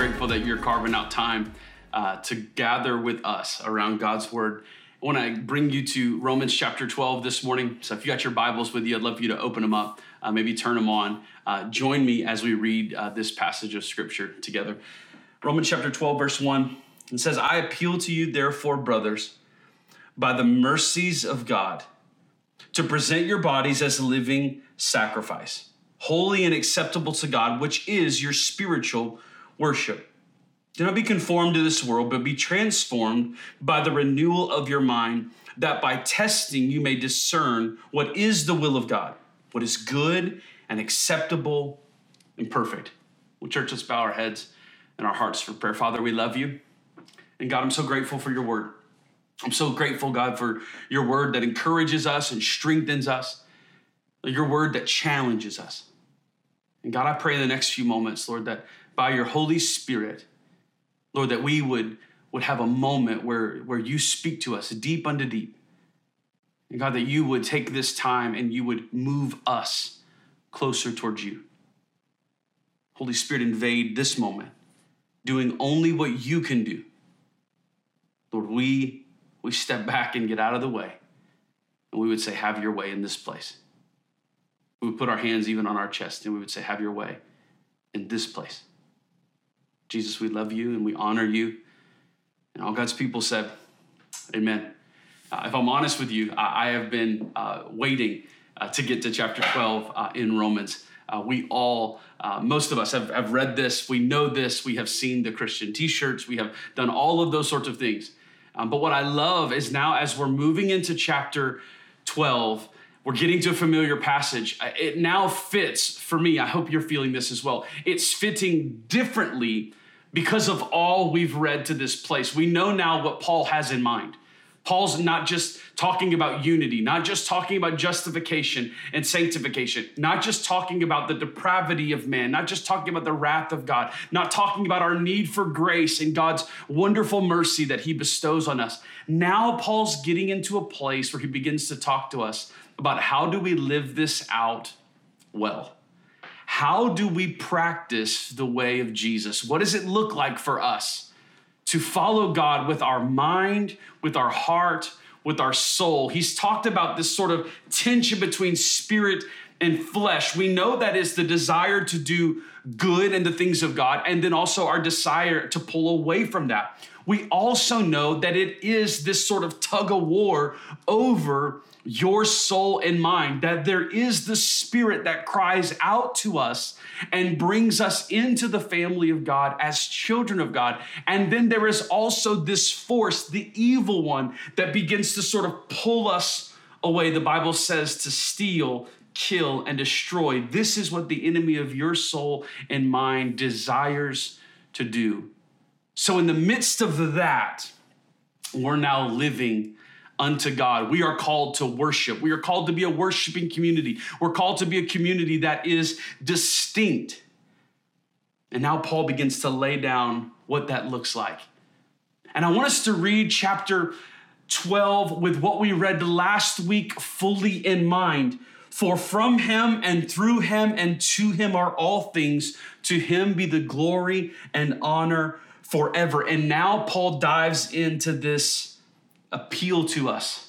grateful that you're carving out time uh, to gather with us around God's word. I want to bring you to Romans chapter 12 this morning. So if you got your Bibles with you, I'd love for you to open them up, uh, maybe turn them on. Uh, join me as we read uh, this passage of scripture together. Romans chapter 12, verse 1. It says, I appeal to you, therefore, brothers, by the mercies of God, to present your bodies as a living sacrifice, holy and acceptable to God, which is your spiritual worship. Do not be conformed to this world, but be transformed by the renewal of your mind, that by testing you may discern what is the will of God, what is good and acceptable and perfect. Well, church, let's bow our heads and our hearts for prayer. Father, we love you. And God, I'm so grateful for your word. I'm so grateful, God, for your word that encourages us and strengthens us, your word that challenges us. And God, I pray in the next few moments, Lord, that by your Holy Spirit, Lord, that we would, would have a moment where, where you speak to us deep unto deep. And God, that you would take this time and you would move us closer towards you. Holy Spirit, invade this moment, doing only what you can do. Lord, we, we step back and get out of the way, and we would say, Have your way in this place. We would put our hands even on our chest and we would say, Have your way in this place. Jesus, we love you and we honor you. And all God's people said, Amen. Uh, if I'm honest with you, I, I have been uh, waiting uh, to get to chapter 12 uh, in Romans. Uh, we all, uh, most of us have, have read this, we know this, we have seen the Christian t shirts, we have done all of those sorts of things. Um, but what I love is now, as we're moving into chapter 12, we're getting to a familiar passage. Uh, it now fits for me. I hope you're feeling this as well. It's fitting differently because of all we've read to this place. We know now what Paul has in mind. Paul's not just talking about unity, not just talking about justification and sanctification, not just talking about the depravity of man, not just talking about the wrath of God, not talking about our need for grace and God's wonderful mercy that he bestows on us. Now, Paul's getting into a place where he begins to talk to us about how do we live this out well. How do we practice the way of Jesus? What does it look like for us to follow God with our mind, with our heart, with our soul? He's talked about this sort of tension between spirit and flesh. We know that is the desire to do good and the things of God, and then also our desire to pull away from that. We also know that it is this sort of tug of war over your soul and mind, that there is the spirit that cries out to us and brings us into the family of God as children of God. And then there is also this force, the evil one, that begins to sort of pull us away. The Bible says to steal, kill, and destroy. This is what the enemy of your soul and mind desires to do. So, in the midst of that, we're now living unto God. We are called to worship. We are called to be a worshiping community. We're called to be a community that is distinct. And now Paul begins to lay down what that looks like. And I want us to read chapter 12 with what we read last week fully in mind. For from him and through him and to him are all things. To him be the glory and honor forever. And now Paul dives into this appeal to us.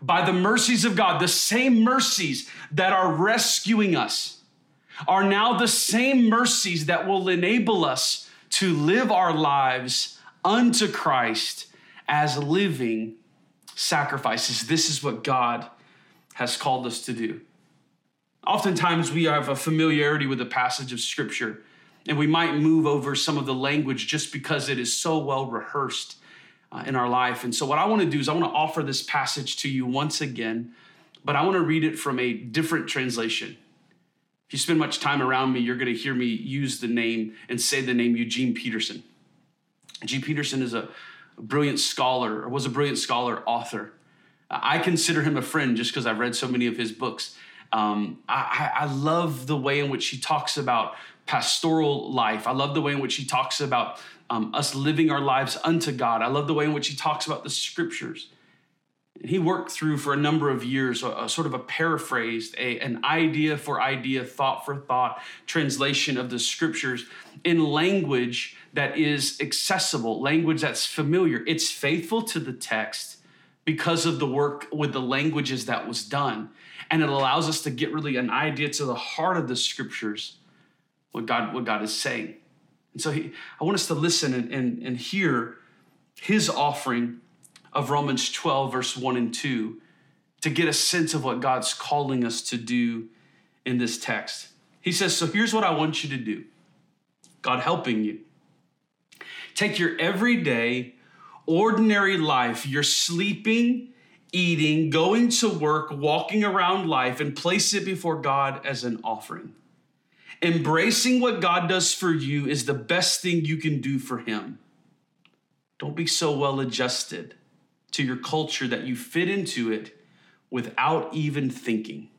By the mercies of God, the same mercies that are rescuing us are now the same mercies that will enable us to live our lives unto Christ as living sacrifices. This is what God has called us to do. Oftentimes, we have a familiarity with a passage of Scripture, and we might move over some of the language just because it is so well rehearsed uh, in our life. And so, what I want to do is, I want to offer this passage to you once again, but I want to read it from a different translation. If you spend much time around me, you're going to hear me use the name and say the name Eugene Peterson. Eugene Peterson is a, a brilliant scholar, or was a brilliant scholar, author. I consider him a friend just because I've read so many of his books. Um, I, I, love the way in which he talks about pastoral life. I love the way in which he talks about um, us living our lives unto God. I love the way in which he talks about the scriptures. And he worked through for a number of years a, a sort of a paraphrased, a, an idea for idea, thought for thought translation of the scriptures in language that is accessible, language that's familiar. It's faithful to the text because of the work with the languages that was done. And it allows us to get really an idea to the heart of the scriptures, what God, what God is saying. And so he, I want us to listen and, and, and hear his offering of Romans 12, verse 1 and 2, to get a sense of what God's calling us to do in this text. He says, So here's what I want you to do God helping you. Take your everyday, ordinary life, your sleeping, eating, going to work, walking around life, and place it before God as an offering. Embracing what God does for you is the best thing you can do for Him. Don't be so well adjusted to your culture that you fit into it without even thinking.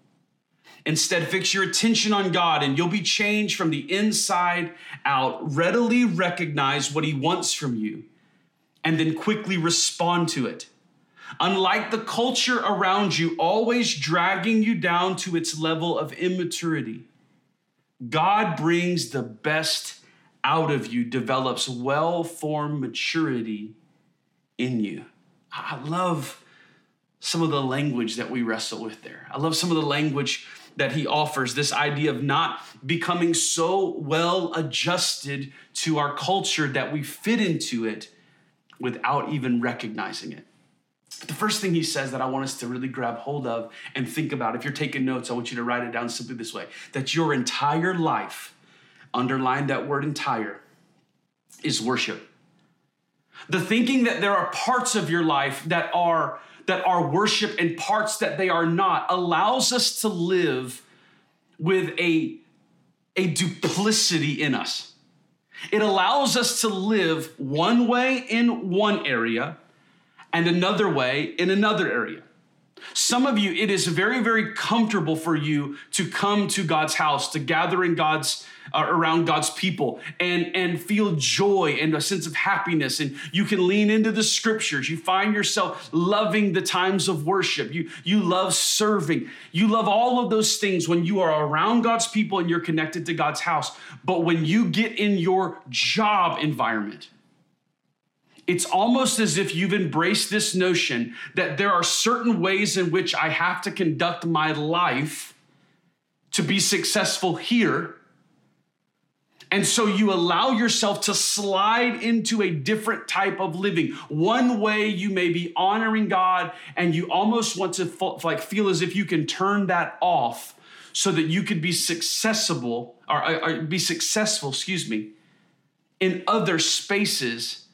Instead, fix your attention on God and you'll be changed from the inside out. Readily recognize what He wants from you and then quickly respond to it. Unlike the culture around you, always dragging you down to its level of immaturity, God brings the best out of you, develops well formed maturity in you. I love some of the language that we wrestle with there. I love some of the language that he offers this idea of not becoming so well adjusted to our culture that we fit into it without even recognizing it. The first thing he says that I want us to really grab hold of and think about, if you're taking notes, I want you to write it down simply this way that your entire life, underline that word entire, is worship. The thinking that there are parts of your life that are that are worship and parts that they are not allows us to live with a, a duplicity in us. It allows us to live one way in one area and another way in another area. Some of you, it is very, very comfortable for you to come to God's house, to gather in God's uh, around God's people and, and feel joy and a sense of happiness. And you can lean into the scriptures. You find yourself loving the times of worship. You, you love serving. You love all of those things when you are around God's people and you're connected to God's house. But when you get in your job environment, it's almost as if you've embraced this notion that there are certain ways in which I have to conduct my life to be successful here. And so you allow yourself to slide into a different type of living. One way you may be honoring God, and you almost want to like feel as if you can turn that off so that you could be successful or, or be successful, excuse me, in other spaces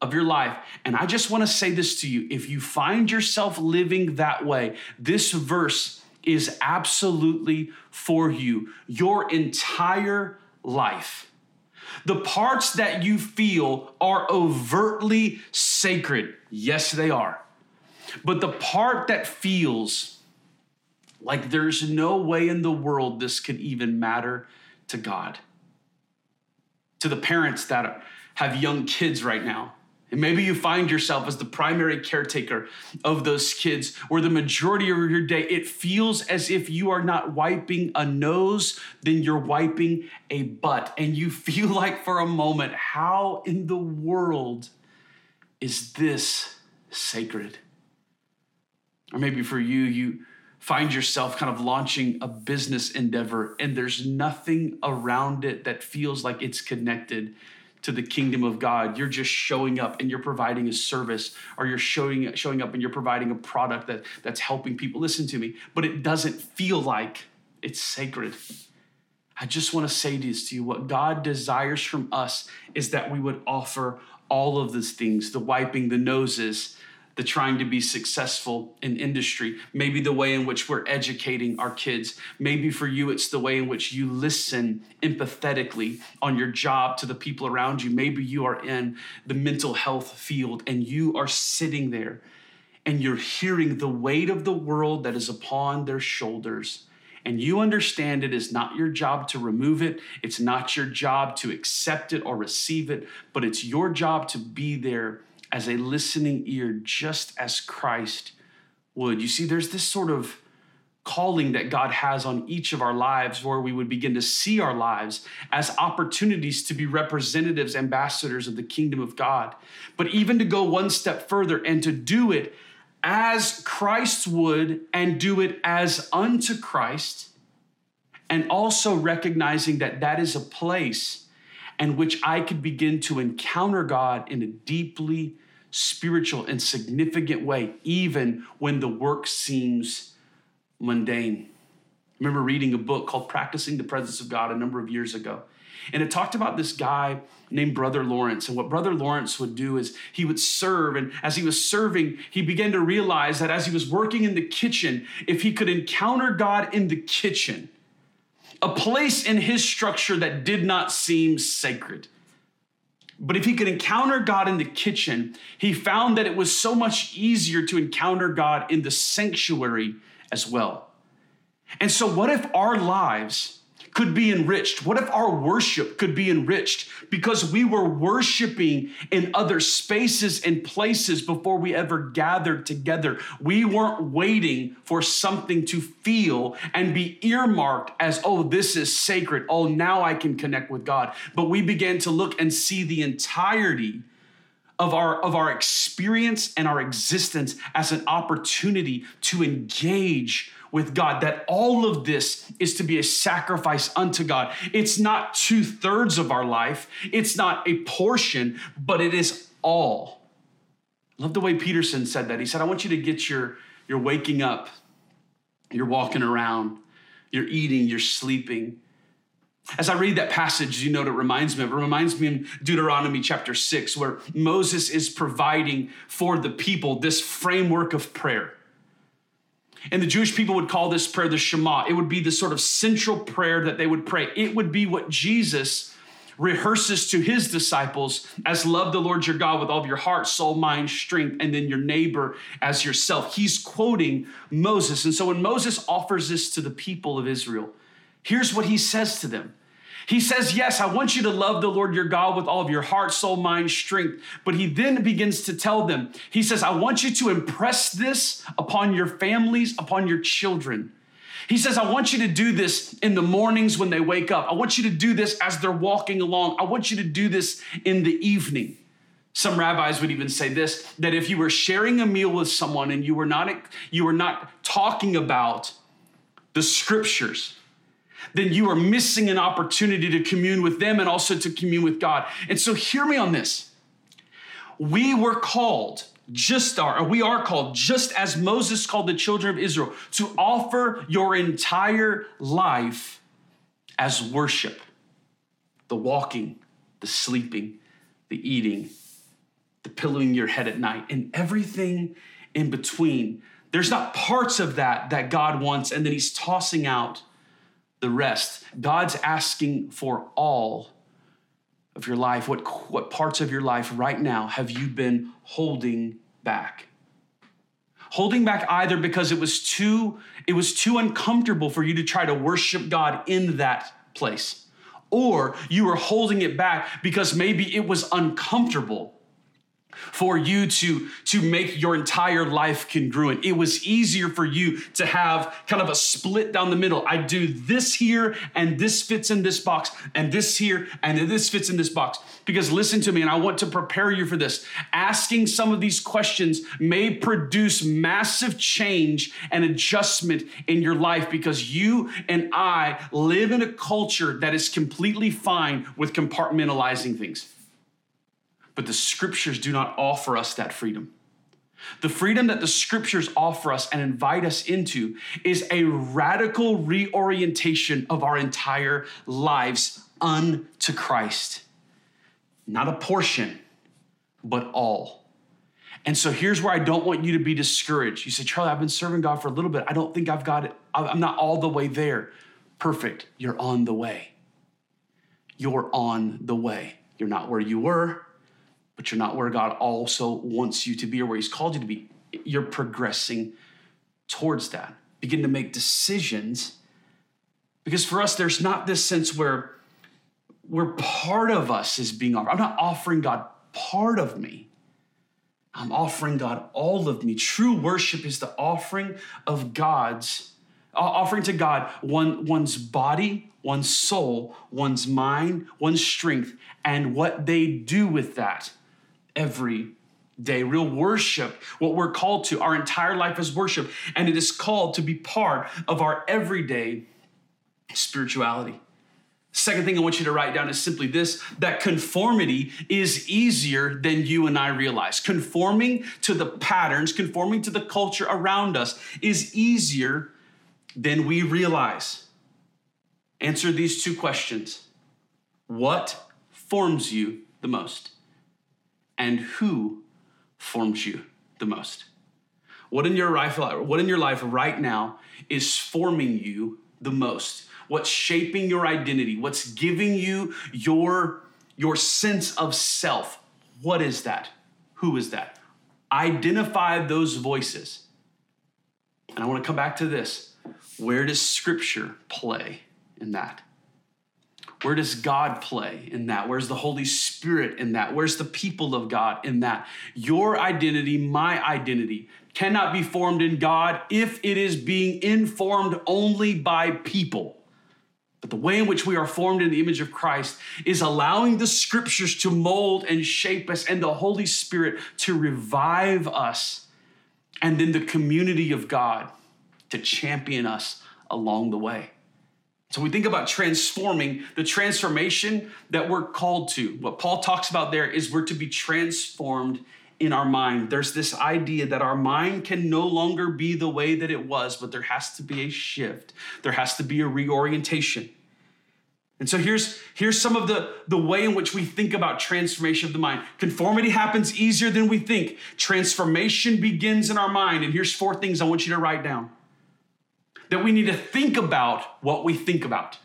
of your life. And I just want to say this to you if you find yourself living that way, this verse is absolutely for you. Your entire life. The parts that you feel are overtly sacred. Yes, they are. But the part that feels like there's no way in the world this could even matter to God. To the parents that have young kids right now, and maybe you find yourself as the primary caretaker of those kids, where the majority of your day it feels as if you are not wiping a nose, then you're wiping a butt. And you feel like for a moment, how in the world is this sacred? Or maybe for you, you find yourself kind of launching a business endeavor and there's nothing around it that feels like it's connected to the kingdom of God. You're just showing up and you're providing a service or you're showing showing up and you're providing a product that that's helping people listen to me, but it doesn't feel like it's sacred. I just want to say this to you what God desires from us is that we would offer all of these things, the wiping the noses, the trying to be successful in industry, maybe the way in which we're educating our kids. Maybe for you, it's the way in which you listen empathetically on your job to the people around you. Maybe you are in the mental health field and you are sitting there and you're hearing the weight of the world that is upon their shoulders. And you understand it is not your job to remove it. It's not your job to accept it or receive it, but it's your job to be there as a listening ear, just as Christ would. You see, there's this sort of calling that God has on each of our lives, where we would begin to see our lives as opportunities to be representatives, ambassadors of the kingdom of God. But even to go one step further and to do it as Christ would and do it as unto Christ, and also recognizing that that is a place in which I could begin to encounter God in a deeply spiritual and significant way, even when the work seems mundane. I remember reading a book called Practicing the Presence of God a number of years ago. And it talked about this guy named Brother Lawrence. And what Brother Lawrence would do is he would serve. And as he was serving, he began to realize that as he was working in the kitchen, if he could encounter God in the kitchen, a place in his structure that did not seem sacred, but if he could encounter God in the kitchen, he found that it was so much easier to encounter God in the sanctuary as well. And so, what if our lives could be enriched? What if our worship could be enriched because we were worshiping in other spaces and places before we ever gathered together? We weren't waiting for something to feel and be earmarked as, oh, this is sacred. Oh, now I can connect with God. But we began to look and see the entirety of our of our experience and our existence as an opportunity to engage with God, that all of this is to be a sacrifice unto God. It's not two thirds of our life, it's not a portion, but it is all. Love the way Peterson said that. He said, I want you to get your, your waking up, you're walking around, you're eating, you're sleeping. As I read that passage, you know what it reminds me of? It reminds me in Deuteronomy chapter 6, where Moses is providing for the people this framework of prayer. And the Jewish people would call this prayer the Shema. It would be the sort of central prayer that they would pray. It would be what Jesus rehearses to his disciples as love the Lord your God with all of your heart, soul, mind, strength, and then your neighbor as yourself. He's quoting Moses. And so when Moses offers this to the people of Israel, here's what he says to them he says, Yes, I want you to love the Lord your God with all of your heart, soul, mind, strength. But he then begins to tell them, He says, I want you to impress this upon your families, upon your children. He says, I want you to do this in the mornings when they wake up. I want you to do this as they're walking along. I want you to do this in the evening. Some rabbis would even say this that if you were sharing a meal with someone and you were not you were not talking about the scriptures, then you are missing an opportunity to commune with them and also to commune with God. And so, hear me on this. We were called, just are, we are called, just as Moses called the children of Israel, to offer your entire life as worship the walking, the sleeping, the eating, the pillowing your head at night, and everything in between. There's not parts of that that God wants, and then He's tossing out the rest. God's asking for all of your life. What, what parts of your life right now have you been holding back? Holding back either because it was too it was too uncomfortable for you to try to worship God in that place. Or you were holding it back because maybe it was uncomfortable for you to, to make your entire life congruent. It was easier for you to have kind of a split down the middle. I do this here, and this fits in this box, and this here, and this fits in this box. Because listen to me, and I want to prepare you for this. Asking some of these questions may produce massive change and adjustment in your life because you and I live in a culture that is completely fine with compartmentalizing things. But the scriptures do not offer us that freedom. The freedom that the scriptures offer us and invite us into is a radical reorientation of our entire lives unto Christ. Not a portion, but all. And so here's where I don't want you to be discouraged. You say, Charlie, I've been serving God for a little bit. I don't think I've got it. I'm not all the way there. Perfect. You're on the way. You're on the way. You're not where you were, but you're not where God also wants you to be or where He's called you to be. You're progressing towards that. Begin to make decisions. Because for us, there's not this sense where, where part of us is being offered. I'm not offering God part of me. I'm offering God all of me. True worship is the offering of God's uh, offering to God one, one's body, one's soul, one's mind, one's strength, and what they do with that every day. Real worship, what we're called to, our entire life is worship, and it is called to be part of our everyday spirituality. Second thing I want you to write down is simply this that conformity is easier than you and I realize. Conforming to the patterns, conforming to the culture around us is easier than we realize. Answer these two questions What forms you the most? And who forms you the most? What in your life, what in your life right now is forming you the most? what's shaping your identity, what's giving you your, your sense of self. What is that? Who is that? Identify those voices. And I want to come back to this. Where does scripture play in that? Where does God play in that? Where's the Holy Spirit in that? Where's the people of God in that? Your identity, my identity, cannot be formed in God if it is being informed only by people. But the way in which we are formed in the image of Christ is allowing the scriptures to mold and shape us and the Holy Spirit to revive us, and then the community of God to champion us along the way. So we think about transforming the transformation that we're called to. What Paul talks about there is we're to be transformed in our mind. There's this idea that our mind can no longer be the way that it was, but there has to be a shift. There has to be a reorientation. And so here's, here's some of the, the way in which we think about transformation of the mind. Conformity happens easier than we think. Transformation begins in our mind. And here's four things I want you to write down that we need to think about what we think about.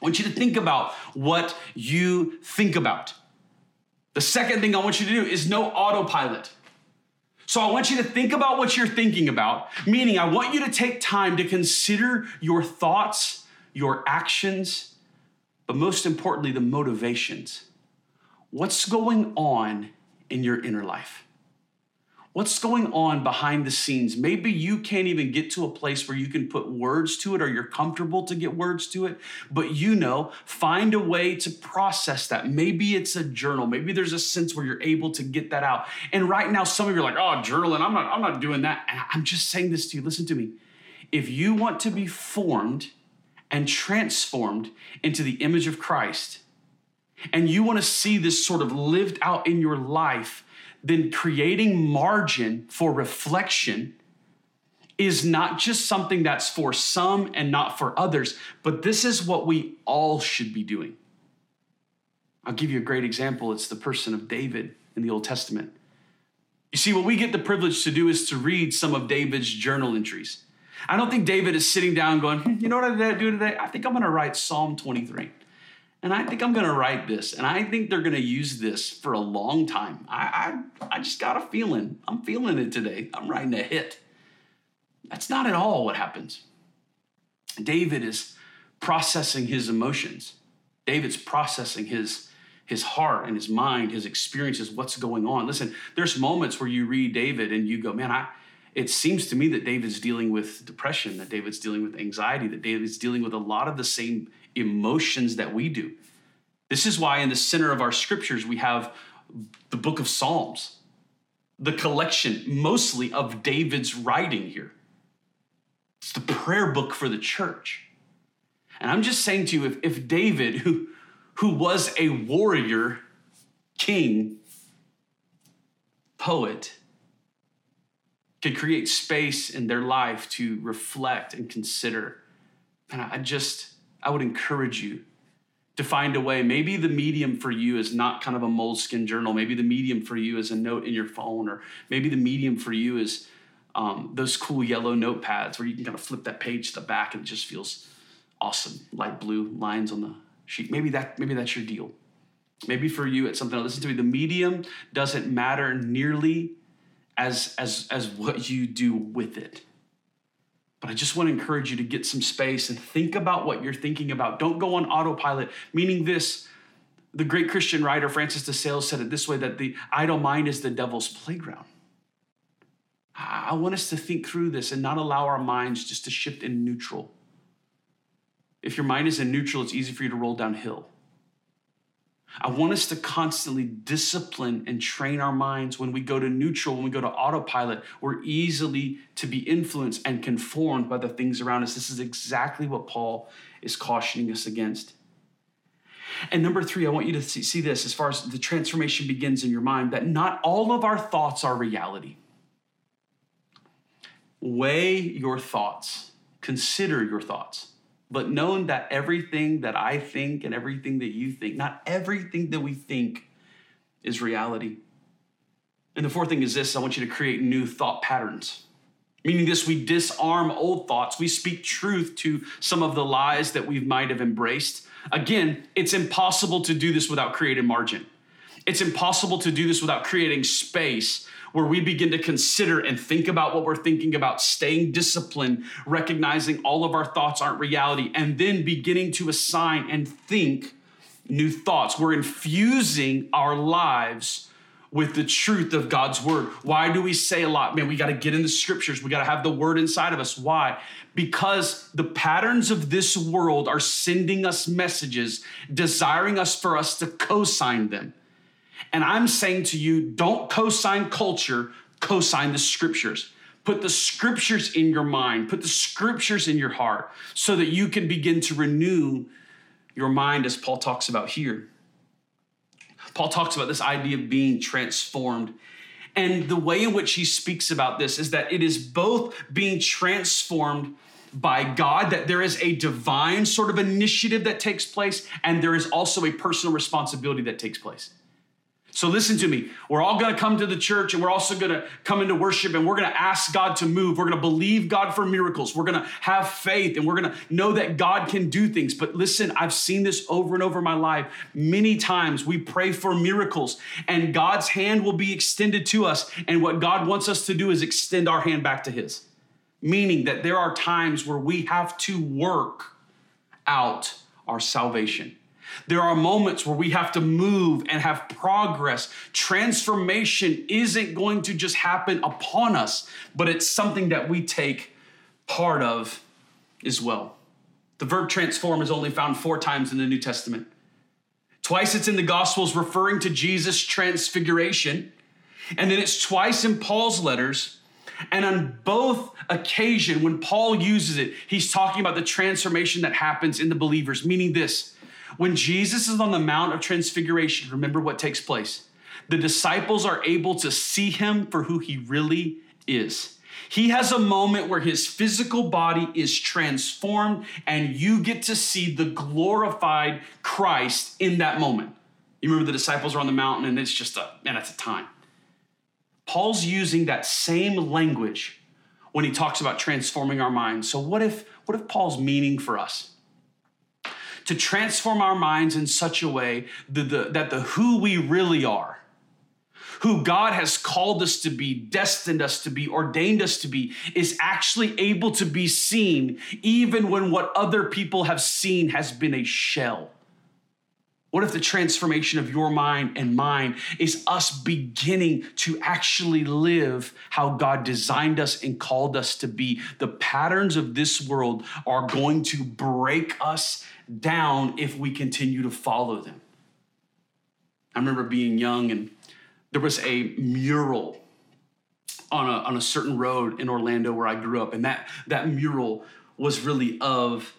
I want you to think about what you think about. The second thing I want you to do is no autopilot. So I want you to think about what you're thinking about, meaning I want you to take time to consider your thoughts, your actions, but most importantly, the motivations. What's going on in your inner life? What's going on behind the scenes? Maybe you can't even get to a place where you can put words to it or you're comfortable to get words to it, but you know, find a way to process that. Maybe it's a journal. Maybe there's a sense where you're able to get that out. And right now, some of you are like, oh, journaling, I'm not, I'm not doing that. And I'm just saying this to you. Listen to me. If you want to be formed and transformed into the image of Christ, and you want to see this sort of lived out in your life, then creating margin for reflection is not just something that's for some and not for others, but this is what we all should be doing. I'll give you a great example. It's the person of David in the Old Testament. You see, what we get the privilege to do is to read some of David's journal entries. I don't think David is sitting down going, hmm, you know what I did do today? I think I'm going to write Psalm 23. And I think I'm going to write this. And I think they're going to use this for a long time. I, I, I just got a feeling. I'm feeling it today. I'm writing a hit. That's not at all what happens. David is processing his emotions. David's processing his, his heart and his mind, his experiences, what's going on. Listen, there's moments where you read David and you go, man, I, it seems to me that David's dealing with depression, that David's dealing with anxiety, that David's dealing with a lot of the same emotions that we do. This is why in the center of our scriptures we have the book of Psalms, the collection mostly of David's writing here. It's the prayer book for the church. And I'm just saying to you, if, if David, who, who was a warrior, king, poet, could create space in their life to reflect and consider, and I just, I would encourage you to find a way. Maybe the medium for you is not kind of a moleskin journal. Maybe the medium for you is a note in your phone, or maybe the medium for you is um, those cool yellow notepads where you can kind of flip that page to the back and it just feels awesome, light blue lines on the sheet. Maybe that maybe that's your deal. Maybe for you it's something. Listen to me. The medium doesn't matter nearly as as as what you do with it. But I just want to encourage you to get some space and think about what you're thinking about. Don't go on autopilot, meaning this. The great Christian writer Francis de Sales said it this way that the idle mind is the devil's playground. I want us to think through this and not allow our minds just to shift in neutral. If your mind is in neutral, it's easy for you to roll downhill. I want us to constantly discipline and train our minds when we go to neutral, when we go to autopilot. We're easily to be influenced and conformed by the things around us. This is exactly what Paul is cautioning us against. And number three, I want you to see, see this as far as the transformation begins in your mind that not all of our thoughts are reality. Weigh your thoughts, consider your thoughts but knowing that everything that I think and everything that you think, not everything that we think is reality. And the fourth thing is this I want you to create new thought patterns. Meaning, this, we disarm old thoughts. We speak truth to some of the lies that we might have embraced. Again, it's impossible to do this without creating margin. It's impossible to do this without creating space where we begin to consider and think about what we're thinking about, staying disciplined, recognizing all of our thoughts aren't reality, and then beginning to assign and think new thoughts. We're infusing our lives with the truth of God's word. Why do we say a lot? Man, we got to get in the scriptures. We got to have the word inside of us. Why? Because the patterns of this world are sending us messages, desiring us for us to co sign them. And I'm saying to you, don't co sign culture, co sign the scriptures. Put the scriptures in your mind, put the scriptures in your heart so that you can begin to renew your mind, as Paul talks about here. Paul talks about this idea of being transformed. And the way in which he speaks about this is that it is both being transformed by God, that there is a divine sort of initiative that takes place, and there is also a personal responsibility that takes place. So listen to me. We're all going to come to the church and we're also going to come into worship and we're going to ask God to move. We're going to believe God for miracles. We're going to have faith and we're going to know that God can do things. But listen, I've seen this over and over in my life. Many times we pray for miracles and God's hand will be extended to us. And what God wants us to do is extend our hand back to His. Meaning that there are times where we have to work out our salvation. There are moments where we have to move and have progress. Transformation isn't going to just happen upon us, but it's something that we take part of as well. The verb transform is only found four times in the New Testament. Twice it's in the Gospels referring to Jesus' transfiguration, and then it's twice in Paul's letters. And on both occasion, when Paul uses it, he's talking about the transformation that happens in the believers, meaning this when Jesus is on the Mount of Transfiguration, remember what takes place. The disciples are able to see him for who he really is. He has a moment where his physical body is transformed, and you get to see the glorified Christ in that moment. You remember the disciples are on the mountain, and it's just a man, that's a time. Paul's using that same language when he talks about transforming our minds. So what if what if Paul's meaning for us? To transform our minds in such a way that the, that the who we really are, who God has called us to be, destined us to be, ordained us to be, is actually able to be seen even when what other people have seen has been a shell. What if the transformation of your mind and mine is us beginning to actually live how God designed us and called us to be? The patterns of this world are going to break us down if we continue to follow them. I remember being young and there was a mural on a, on a certain road in Orlando where I grew up, and that, that mural was really of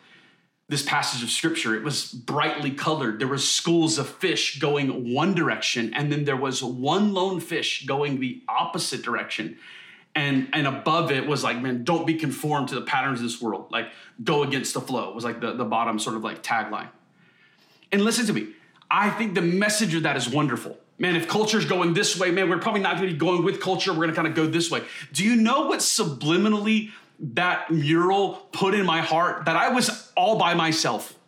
this passage of scripture. It was brightly colored. There was schools of fish going one direction, and then there was one lone fish going the opposite direction and and above it was like man don't be conformed to the patterns of this world. Like go against the flow was like the, the bottom sort of like tagline. And listen to me. I think the message of that is wonderful. Man if culture's going this way man we're probably not going to be going with culture. We're going to kind of go this way. Do you know what subliminally that mural put in my heart that i was all by myself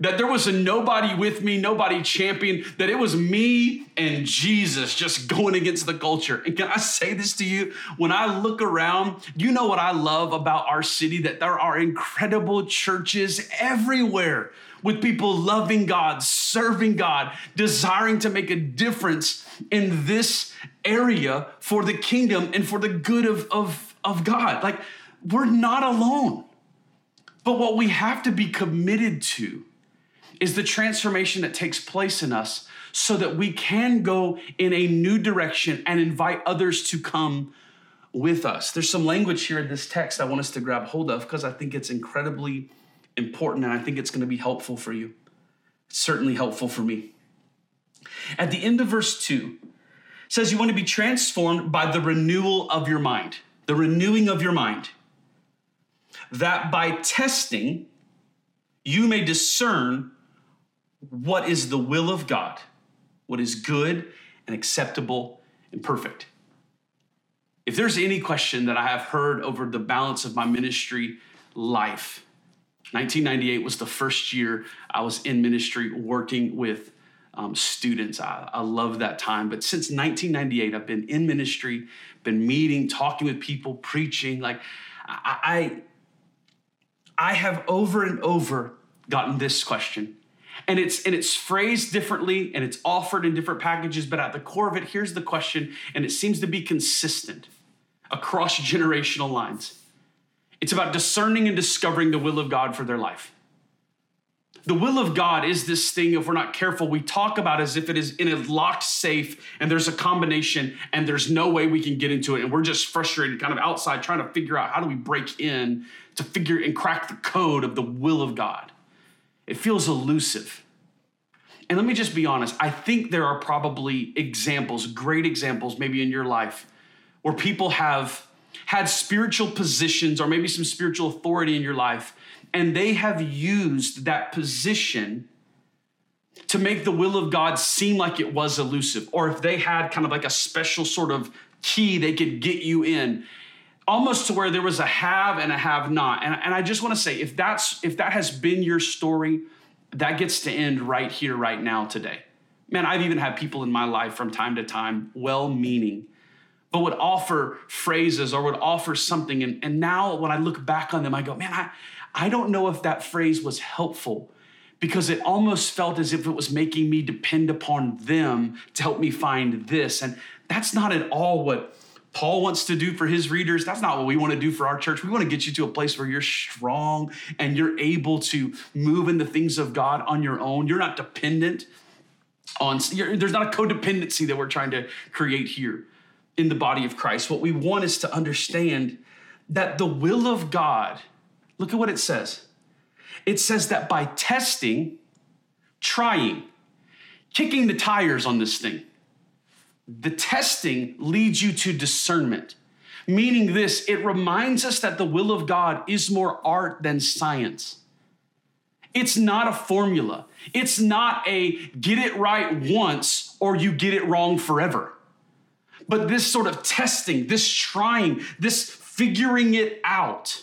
that there was a nobody with me, nobody champion, that it was me and Jesus just going against the culture. And can I say this to you? When I look around, you know what I love about our city that there are incredible churches everywhere with people loving God, serving God, desiring to make a difference in this area for the kingdom and for the good of, of, of God. Like, we're not alone. But what we have to be committed to is the transformation that takes place in us so that we can go in a new direction and invite others to come with us. There's some language here in this text I want us to grab hold of because I think it's incredibly important and I think it's going to be helpful for you. It's certainly helpful for me. At the end of verse 2, says you want to be transformed by the renewal of your mind, the renewing of your mind. That by testing, you may discern what is the will of God, what is good and acceptable and perfect. If there's any question that I have heard over the balance of my ministry life, 1998 was the first year I was in ministry working with um, students. I, I love that time. But since 1998, I've been in ministry, been meeting, talking with people, preaching. Like I, I, I have over and over gotten this question and it's and it's phrased differently and it's offered in different packages but at the core of it here's the question and it seems to be consistent across generational lines. It's about discerning and discovering the will of god for their life. The will of god is this thing if we're not careful we talk about as if it is in a locked safe and there's a combination and there's no way we can get into it and we're just frustrated kind of outside trying to figure out how do we break in to figure and crack the code of the will of god it feels elusive. And let me just be honest, I think there are probably examples, great examples, maybe in your life, where people have had spiritual positions or maybe some spiritual authority in your life, and they have used that position to make the will of God seem like it was elusive, or if they had kind of like a special sort of key they could get you in almost to where there was a have and a have not. And, and I just want to say, if that's if that has been your story, that gets to end right here, right now, today. Man, I've even had people in my life from time to time, well-meaning, but would offer phrases or would offer something. And, and now when I look back on them, I go, man, I, I don't know if that phrase was helpful because it almost felt as if it was making me depend upon them to help me find this. And that's not at all what Paul wants to do for his readers. That's not what we want to do for our church. We want to get you to a place where you're strong and you're able to move in the things of God on your own. You're not dependent on, there's not a codependency that we're trying to create here in the body of Christ. What we want is to understand that the will of God, look at what it says. It says that by testing, trying, kicking the tires on this thing, the testing leads you to discernment, meaning this it reminds us that the will of God is more art than science. It's not a formula, it's not a get it right once or you get it wrong forever. But this sort of testing, this trying, this figuring it out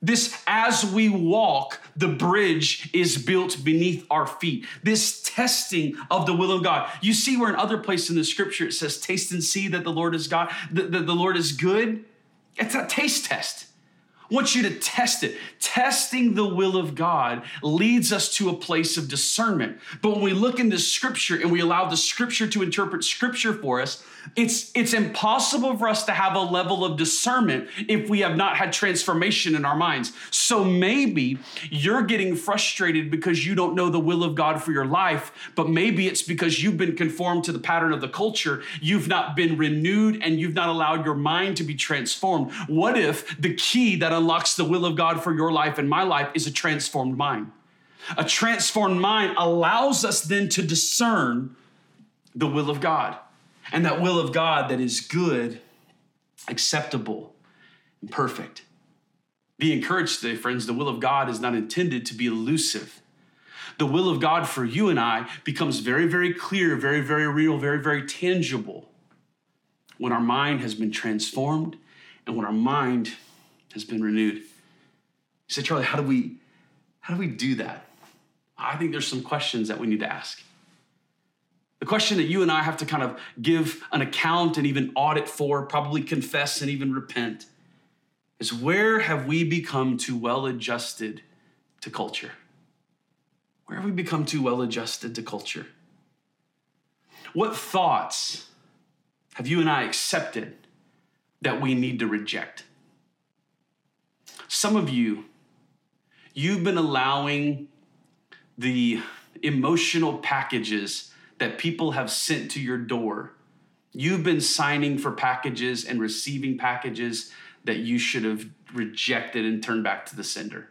this, as we walk, the bridge is built beneath our feet. This testing of the will of God. You see where in other places in the scripture it says, taste and see that the Lord is God, that the, Lord is good. It's a taste test. I want you to test it. Testing the will of God leads us to a place of discernment. But when we look into scripture and we allow the scripture to interpret scripture for us, it's, it's impossible for us to have a level of discernment if we have not had transformation in our minds. So maybe you're getting frustrated because you don't know the will of God for your life, but maybe it's because you've been conformed to the pattern of the culture. You've not been renewed and you've not allowed your mind to be transformed. What if the key that unlocks the will of God for your life and my life is a transformed mind? A transformed mind allows us then to discern the will of God and that will of God that is good, acceptable, and perfect. Be encouraged today, friends. The will of God is not intended to be elusive. The will of God for you and I becomes very, very clear, very, very real, very, very tangible when our mind has been transformed and when our mind has been renewed. You say, Charlie, how do we how do we do that? I think there's some questions that we need to ask. The question that you and I have to kind of give an account and even audit for, probably confess and even repent, is where have we become too well adjusted to culture? Where have we become too well adjusted to culture? What thoughts have you and I accepted that we need to reject? Some of you, you've been allowing the emotional packages that people have sent to your door. You've been signing for packages and receiving packages that you should have rejected and turned back to the sender.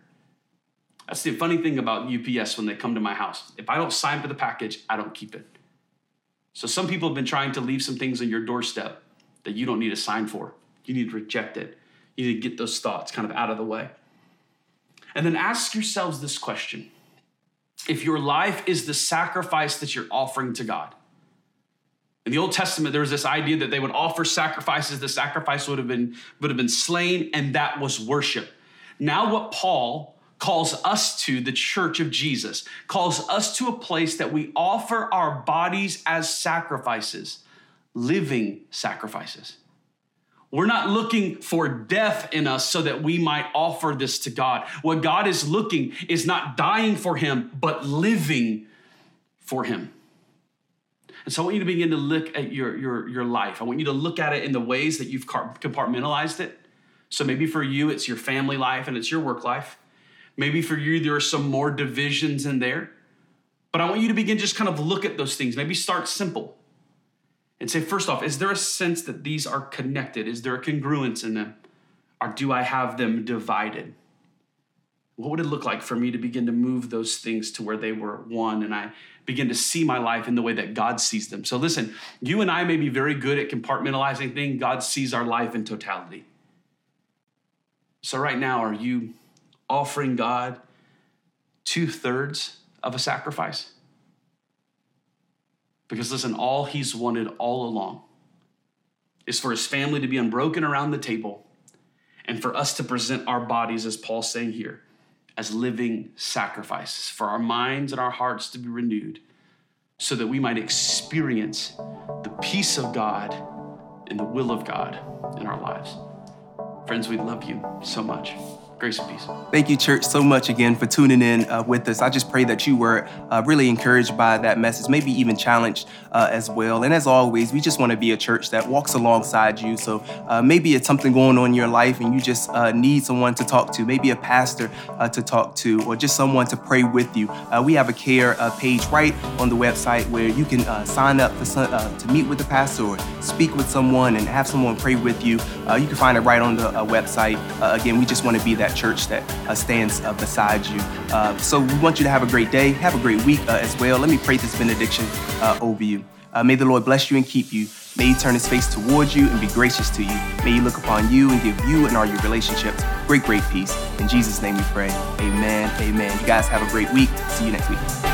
That's the funny thing about UPS when they come to my house. If I don't sign for the package, I don't keep it. So some people have been trying to leave some things on your doorstep that you don't need to sign for. You need to reject it. You need to get those thoughts kind of out of the way. And then ask yourselves this question if your life is the sacrifice that you're offering to God. In the Old Testament, there was this idea that they would offer sacrifices. The sacrifice would have been, would have been slain, and that was worship. Now, what Paul calls us to, the church of Jesus, calls us to a place that we offer our bodies as sacrifices, living sacrifices. We're not looking for death in us so that we might offer this to God. What God is looking is not dying for Him, but living for Him. And so I want you to begin to look at your, your, your life. I want you to look at it in the ways that you've compartmentalized it. So maybe for you, it's your family life and it's your work life. Maybe for you, there are some more divisions in there. But I want you to begin just kind of look at those things. Maybe start simple and say, first off, is there a sense that these are connected? Is there a congruence in them? Or do I have them divided? What would it look like for me to begin to move those things to where they were one and I begin to see my life in the way that God sees them? So, listen, you and I may be very good at compartmentalizing things. God sees our life in totality. So, right now, are you offering God two thirds of a sacrifice? Because listen, all he's wanted all along is for his family to be unbroken around the table and for us to present our bodies, as Paul's saying here, as living sacrifices, for our minds and our hearts to be renewed so that we might experience the peace of God and the will of God in our lives. Friends, we love you so much. Grace and peace. Thank you, church, so much again for tuning in uh, with us. I just pray that you were uh, really encouraged by that message, maybe even challenged uh, as well. And as always, we just want to be a church that walks alongside you. So uh, maybe it's something going on in your life and you just uh, need someone to talk to, maybe a pastor uh, to talk to, or just someone to pray with you. we have a care page right on the website where you can sign up some, to meet with the pastor or speak with someone and have someone pray with you. you can find it right on the website. again, we just want to be that that church that uh, stands uh, beside you. Uh, so we want you to have a great day, have a great week uh, as well. Let me pray this benediction uh, over you. Uh, may the Lord bless you and keep you. May he turn his face towards you and be gracious to you. May he look upon you and give you and all your relationships great, great peace. In Jesus' name we pray. Amen. Amen. You guys have a great week. See you next week.